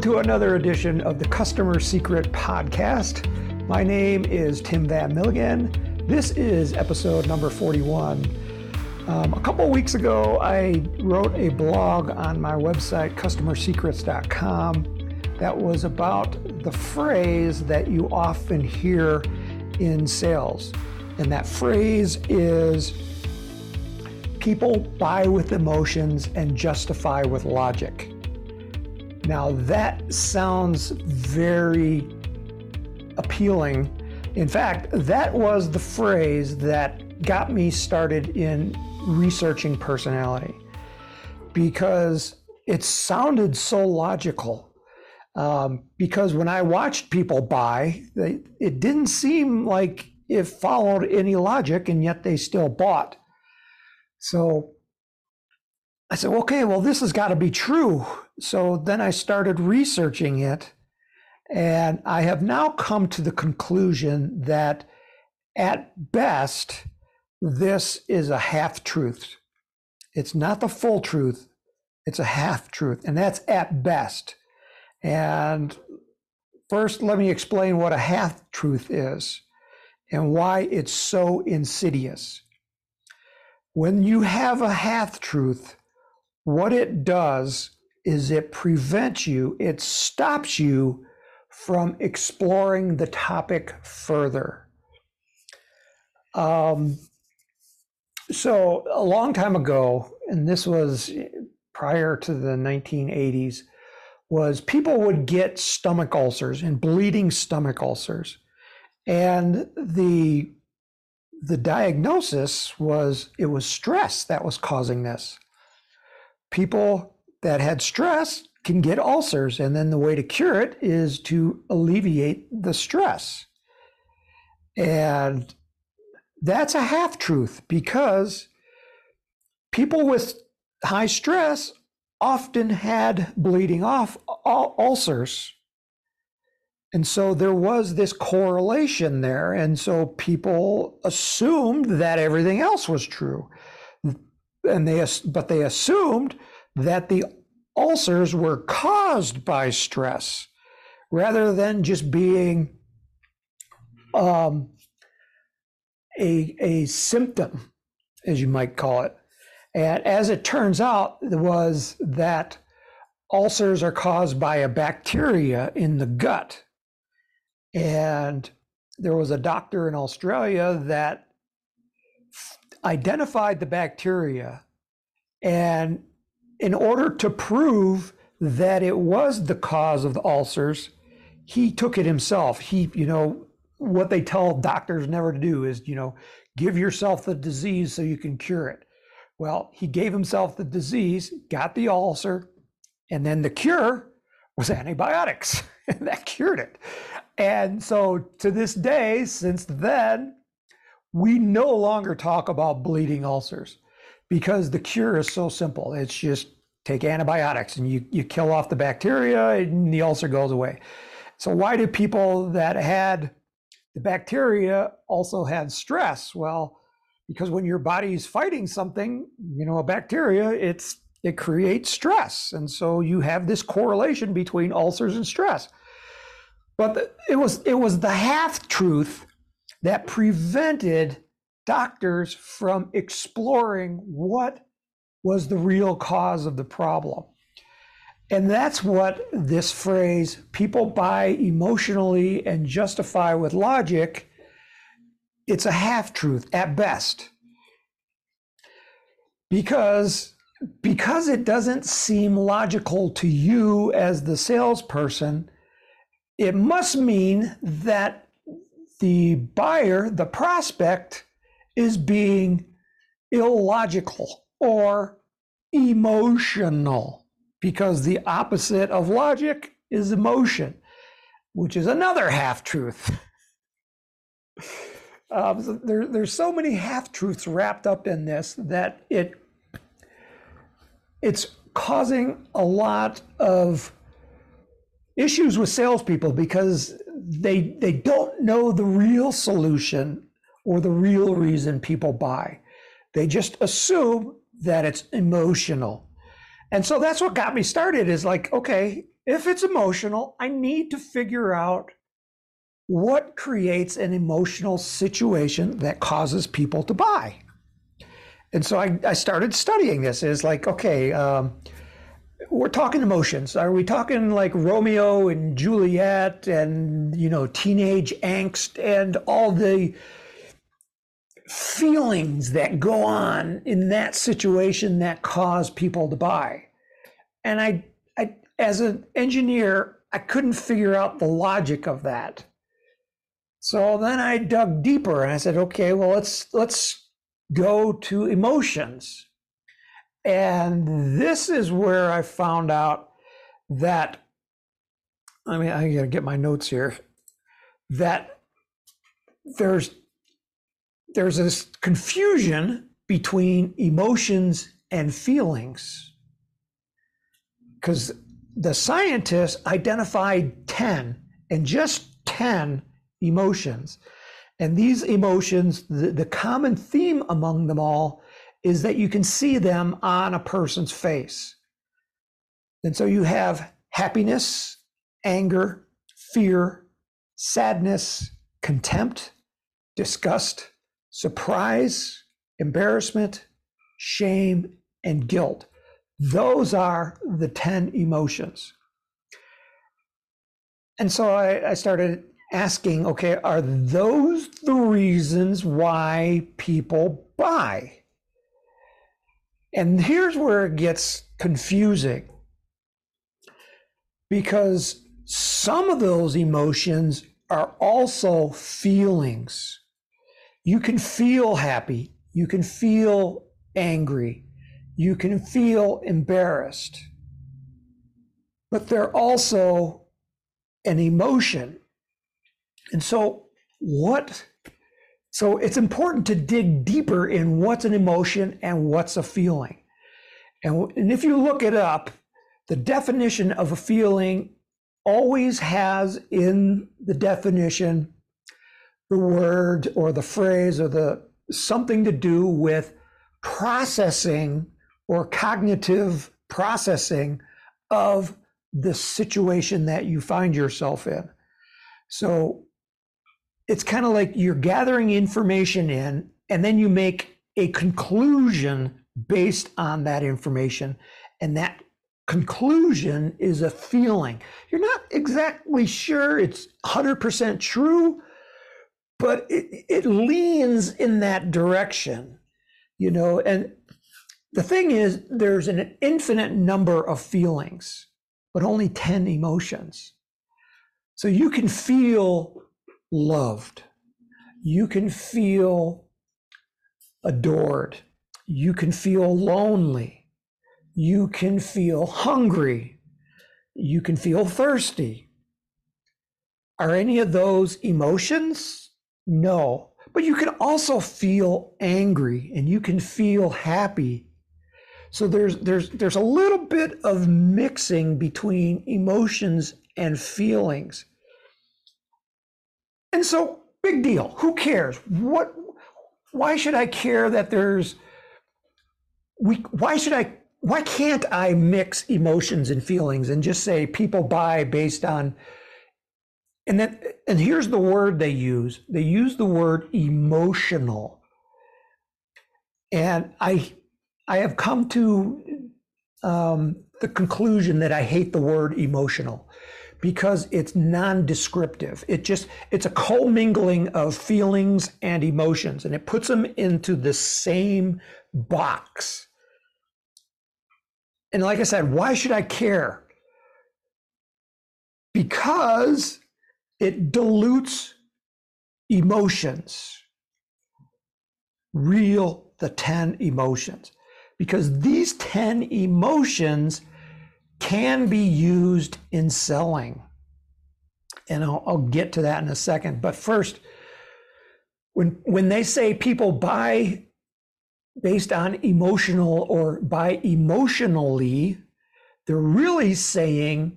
Welcome to another edition of the Customer Secret Podcast. My name is Tim Van Milligan. This is episode number 41. Um, a couple weeks ago, I wrote a blog on my website, customersecrets.com, that was about the phrase that you often hear in sales. And that phrase is people buy with emotions and justify with logic. Now, that sounds very appealing. In fact, that was the phrase that got me started in researching personality because it sounded so logical. Um, because when I watched people buy, they, it didn't seem like it followed any logic, and yet they still bought. So I said, okay, well, this has got to be true. So then I started researching it. And I have now come to the conclusion that at best, this is a half truth. It's not the full truth, it's a half truth. And that's at best. And first, let me explain what a half truth is and why it's so insidious. When you have a half truth, what it does is it prevents you, it stops you from exploring the topic further. Um, so, a long time ago, and this was prior to the 1980s, was people would get stomach ulcers and bleeding stomach ulcers. And the the diagnosis was it was stress that was causing this. People that had stress can get ulcers, and then the way to cure it is to alleviate the stress. And that's a half truth because people with high stress often had bleeding off ulcers and so there was this correlation there. And so people assumed that everything else was true. And they, but they assumed that the ulcers were caused by stress rather than just being um, a, a symptom, as you might call it. And as it turns out, it was that ulcers are caused by a bacteria in the gut and there was a doctor in Australia that identified the bacteria. And in order to prove that it was the cause of the ulcers, he took it himself. He, you know, what they tell doctors never to do is, you know, give yourself the disease so you can cure it. Well, he gave himself the disease, got the ulcer, and then the cure was antibiotics. and that cured it. And so to this day, since then, we no longer talk about bleeding ulcers because the cure is so simple. It's just take antibiotics and you, you kill off the bacteria and the ulcer goes away. So, why do people that had the bacteria also had stress? Well, because when your body is fighting something, you know, a bacteria, it's it creates stress. And so you have this correlation between ulcers and stress. But it was it was the half truth that prevented doctors from exploring what was the real cause of the problem. And that's what this phrase, people buy emotionally and justify with logic, it's a half truth at best. Because, because it doesn't seem logical to you as the salesperson, it must mean that the buyer, the prospect, is being illogical or emotional because the opposite of logic is emotion, which is another half truth. um, so there, there's so many half truths wrapped up in this that it it's causing a lot of issues with salespeople because they they don't know the real solution or the real reason people buy. They just assume that it's emotional. And so that's what got me started is like, okay, if it's emotional, I need to figure out what creates an emotional situation that causes people to buy. And so I, I started studying this. Is like, okay, um, we're talking emotions. Are we talking like Romeo and Juliet and, you know, teenage angst and all the feelings that go on in that situation that cause people to buy? And I, I as an engineer, I couldn't figure out the logic of that. So then I dug deeper and I said, okay, well, let's let's go to emotions. And this is where I found out that I mean, I gotta get my notes here. That there's there's this confusion between emotions and feelings. Because the scientists identified 10 and just 10 emotions. And these emotions, the, the common theme among them all is that you can see them on a person's face. And so you have happiness, anger, fear, sadness, contempt, disgust, surprise, embarrassment, shame, and guilt. Those are the 10 emotions. And so I, I started asking okay, are those the reasons why people buy? And here's where it gets confusing because some of those emotions are also feelings. You can feel happy, you can feel angry, you can feel embarrassed, but they're also an emotion. And so, what? So, it's important to dig deeper in what's an emotion and what's a feeling. And, and if you look it up, the definition of a feeling always has in the definition the word or the phrase or the something to do with processing or cognitive processing of the situation that you find yourself in. So it's kind of like you're gathering information in and then you make a conclusion based on that information. And that conclusion is a feeling. You're not exactly sure it's 100% true but it, it leans in that direction you know? And the thing is there's an infinite number of feelings but only 10 emotions. So you can feel loved. You can feel adored. You can feel lonely. You can feel hungry. You can feel thirsty. Are any of those emotions? No. But you can also feel angry and you can feel happy. So there's there's there's a little bit of mixing between emotions and feelings. And so, big deal. Who cares? What? Why should I care that there's? We. Why should I? Why can't I mix emotions and feelings and just say people buy based on? And then, and here's the word they use. They use the word emotional. And I, I have come to um, the conclusion that I hate the word emotional because it's non-descriptive. It just it's a commingling of feelings and emotions and it puts them into the same box. And like I said, why should I care? Because it dilutes emotions. Real the 10 emotions. Because these 10 emotions can be used in selling. And I'll, I'll, get to that in a second. But first, when, when they say people buy based on emotional or buy emotionally, they're really saying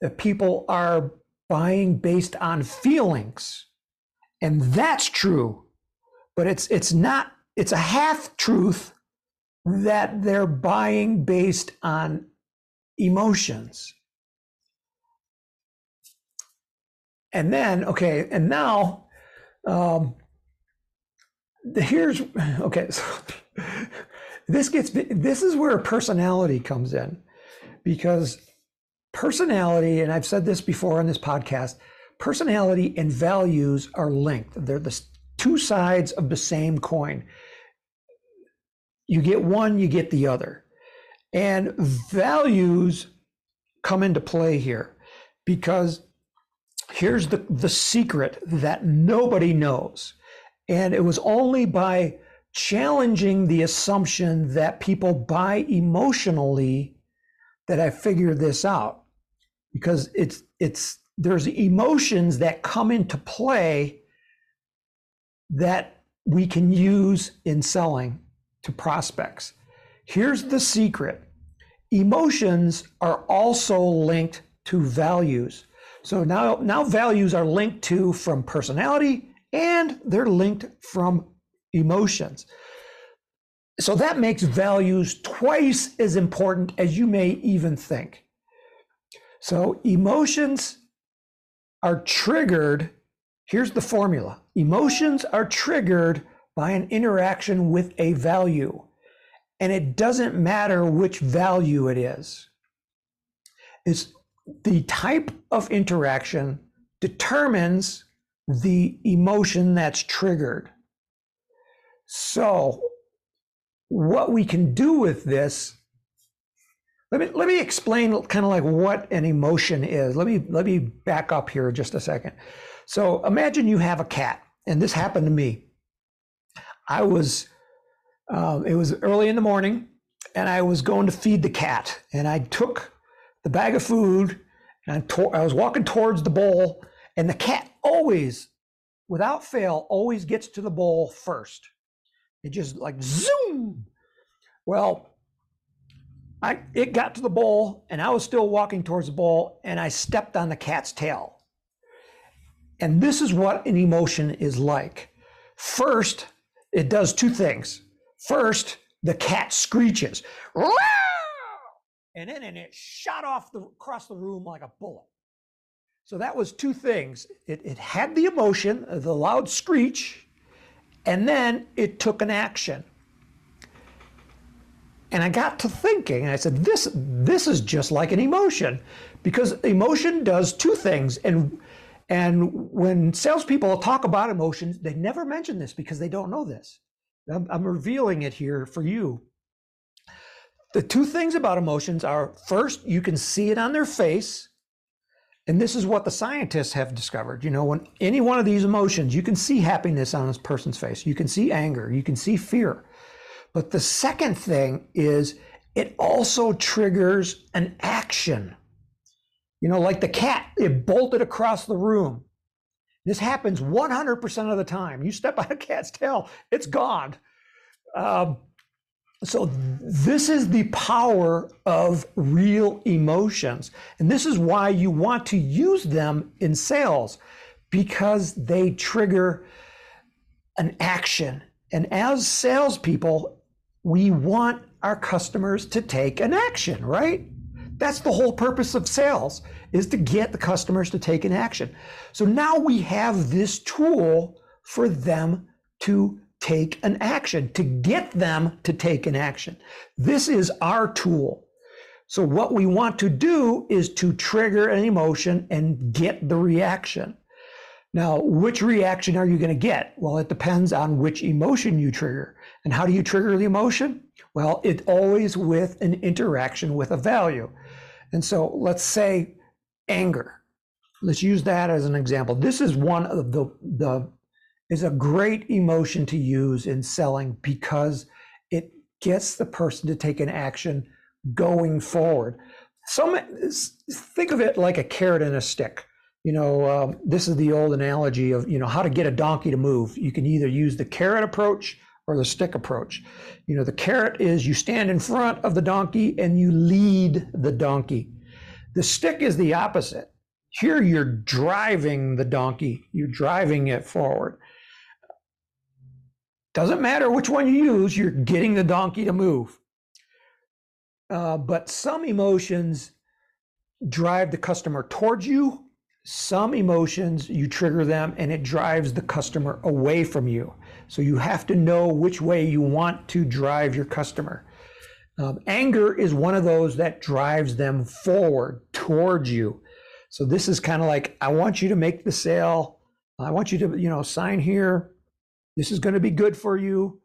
that people are buying based on feelings. And that's true. But it's it's not it's a half truth that they're buying based on emotions. and then okay, and now um, the, here's okay. So this gets this is where personality comes in because personality, and I've said this before on this podcast, personality and values are linked. They're the two sides of the same coin. You get one, you get the other. And values come into play here because here's the, the secret that nobody knows. And it was only by challenging the assumption that people buy emotionally that I figured this out. Because it's it's there's emotions that come into play that we can use in selling to prospects. Here's the secret emotions are also linked to values. So now, now values are linked to from personality and they're linked from emotions. So that makes values twice as important as you may even think. So emotions are triggered. Here's the formula emotions are triggered by an interaction with a value. And it doesn't matter which value it is. It's the type of interaction determines the emotion that's triggered. So, what we can do with this let me let me explain kind of like what an emotion is. Let me let me back up here just a second. So imagine you have a cat, and this happened to me. I was uh, it was early in the morning, and I was going to feed the cat, and I took the bag of food, and to- I was walking towards the bowl, and the cat always, without fail, always gets to the bowl first. It just like zoom. Well, I it got to the bowl and I was still walking towards the bowl and I stepped on the cat's tail. And this is what an emotion is like. First, it does two things. First, the cat screeches. And then and it shot off the across the room like a bullet. So that was two things. It, it had the emotion, the loud screech, and then it took an action. And I got to thinking, and I said, this, this is just like an emotion because emotion does two things. And, and when salespeople talk about emotions, they never mention this because they don't know this. I'm, I'm revealing it here for you. The two things about emotions are first, you can see it on their face. And this is what the scientists have discovered. You know, when any one of these emotions, you can see happiness on a person's face, you can see anger, you can see fear. But the second thing is it also triggers an action. You know, like the cat, it bolted across the room. This happens 100% of the time. You step on a cat's tail, it's gone. Um, so, this is the power of real emotions. And this is why you want to use them in sales because they trigger an action. And as salespeople, we want our customers to take an action, right? That's the whole purpose of sales is to get the customers to take an action. So now we have this tool for them to take an action, to get them to take an action. This is our tool. So what we want to do is to trigger an emotion and get the reaction. Now, which reaction are you going to get? Well, it depends on which emotion you trigger. And how do you trigger the emotion? Well, it's always with an interaction with a value. And so let's say anger. Let's use that as an example. This is one of the, the is a great emotion to use in selling because it gets the person to take an action going forward. Some think of it like a carrot and a stick. You know, um, this is the old analogy of you know how to get a donkey to move. You can either use the carrot approach or the stick approach. You know, the carrot is you stand in front of the donkey and you lead the donkey. The stick is the opposite. Here you're driving the donkey, you're driving it forward. Doesn't matter which one you use, you're getting the donkey to move. Uh, but some emotions drive the customer towards you, some emotions you trigger them and it drives the customer away from you. So you have to know which way you want to drive your customer. Um, anger is one of those that drives them forward towards you. So this is kind of like, I want you to make the sale. I want you to, you know, sign here. This is going to be good for you.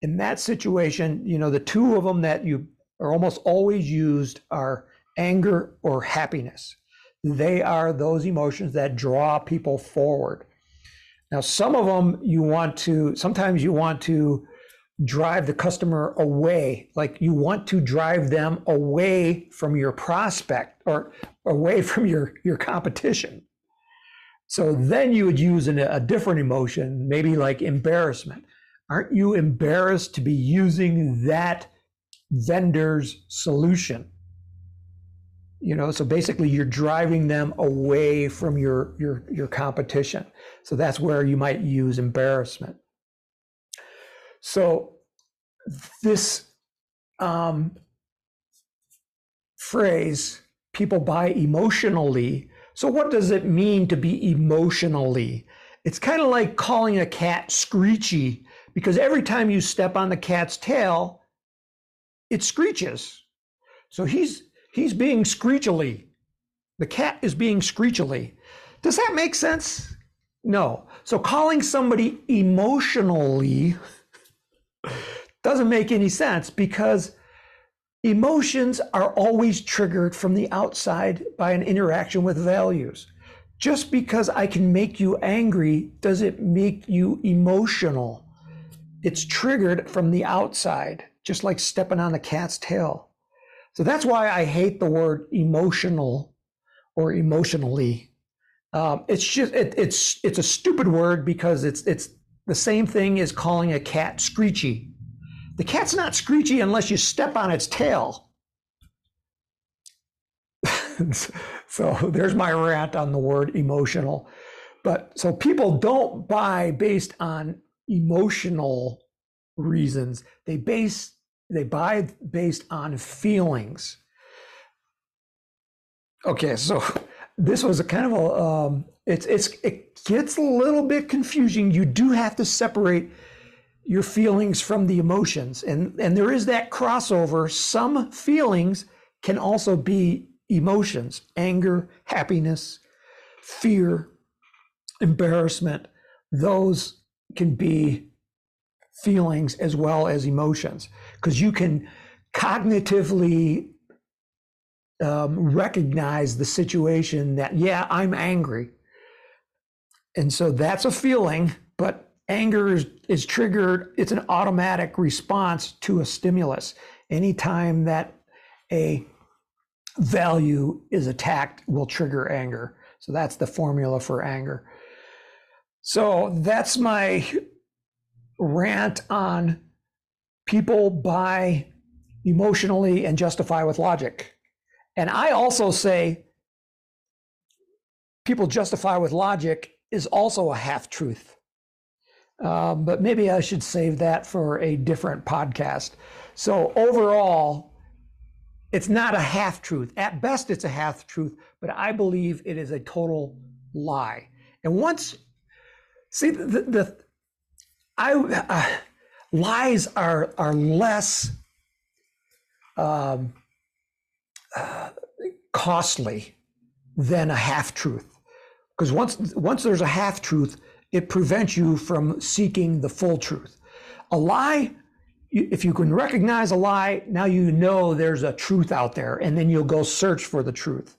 In that situation, you know, the two of them that you are almost always used are anger or happiness. They are those emotions that draw people forward. Now, some of them you want to, sometimes you want to drive the customer away. Like you want to drive them away from your prospect or away from your, your competition. So then you would use an, a different emotion, maybe like embarrassment. Aren't you embarrassed to be using that vendor's solution? You know, so basically you're driving them away from your your your competition. So that's where you might use embarrassment. So this um, phrase, people buy emotionally. So, what does it mean to be emotionally? It's kind of like calling a cat screechy because every time you step on the cat's tail, it screeches. So he's he's being screechily. The cat is being screechily. Does that make sense? No. So calling somebody emotionally doesn't make any sense because emotions are always triggered from the outside by an interaction with values. Just because I can make you angry doesn't make you emotional. It's triggered from the outside, just like stepping on a cat's tail. So that's why I hate the word emotional or emotionally. Um, it's just it, it's it's a stupid word because it's it's the same thing as calling a cat screechy. The cat's not screechy unless you step on its tail. so there's my rant on the word emotional. But so people don't buy based on emotional reasons. They base they buy based on feelings. Okay, so this was a kind of a um, it's it's it gets a little bit confusing. You do have to separate your feelings from the emotions. And, and there is that crossover. Some feelings can also be emotions anger, happiness, fear, embarrassment. Those can be feelings as well as emotions because you can cognitively um, recognize the situation that, yeah, I'm angry. And so that's a feeling, but anger is, is triggered, it's an automatic response to a stimulus. Anytime that a value is attacked will trigger anger. So that's the formula for anger. So that's my rant on people buy emotionally and justify with logic. And I also say people justify with logic is also a half truth. Um, but maybe I should save that for a different podcast. So overall, it's not a half truth. At best, it's a half truth, but I believe it is a total lie. And once, see, the, the I uh, lies are are less um, uh, costly than a half truth, because once once there's a half truth, it prevents you from seeking the full truth. A lie, if you can recognize a lie, now you know there's a truth out there, and then you'll go search for the truth.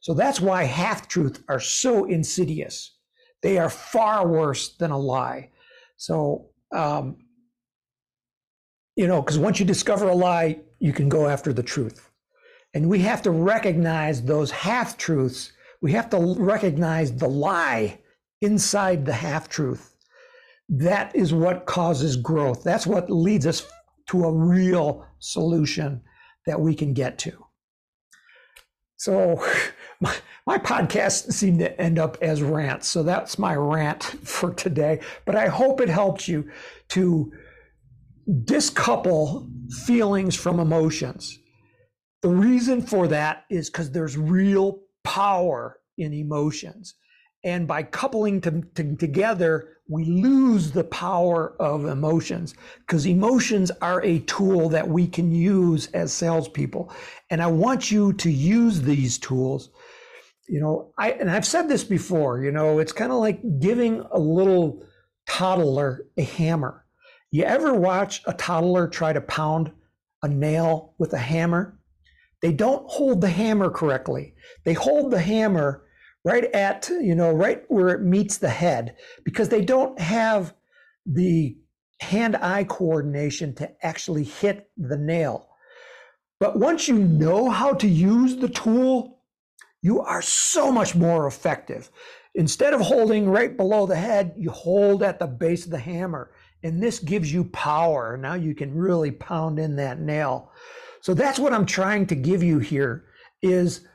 So that's why half truths are so insidious. They are far worse than a lie. So, um, you know, because once you discover a lie, you can go after the truth. And we have to recognize those half truths. We have to recognize the lie inside the half truth. That is what causes growth. That's what leads us to a real solution that we can get to. So, my, my podcasts seem to end up as rants. So, that's my rant for today. But I hope it helps you to discouple feelings from emotions. The reason for that is because there's real power in emotions. And by coupling them together, we lose the power of emotions because emotions are a tool that we can use as salespeople. And I want you to use these tools. You know, I and I've said this before, you know, it's kind of like giving a little toddler a hammer. You ever watch a toddler try to pound a nail with a hammer? They don't hold the hammer correctly. They hold the hammer right at, you know, right where it meets the head because they don't have the hand eye coordination to actually hit the nail. But once you know how to use the tool, you are so much more effective. Instead of holding right below the head, you hold at the base of the hammer. And this gives you power. Now you can really pound in that nail. So that's what I'm trying to give you here is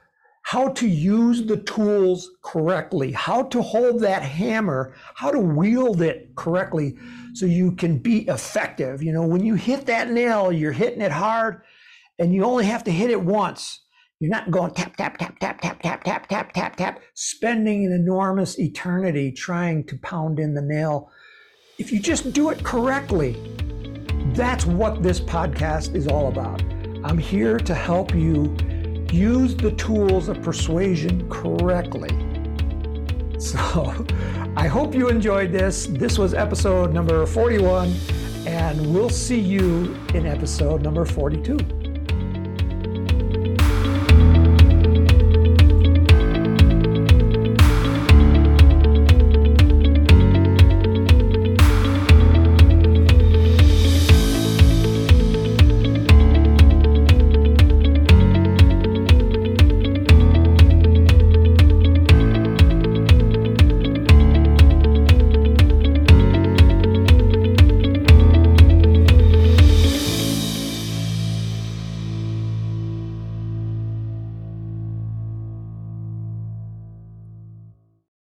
how to use the tools correctly, how to hold that hammer, how to wield it correctly so you can be effective. You know, when you hit that nail, you're hitting it hard and you only have to hit it once. You're not going tap, tap, tap, tap, tap, tap, tap, tap, tap, tap, spending an enormous eternity trying to pound in the nail. If you just do it correctly, that's what this podcast is all about. I'm here to help you use the tools of persuasion correctly. So I hope you enjoyed this. This was episode number 41, and we'll see you in episode number 42.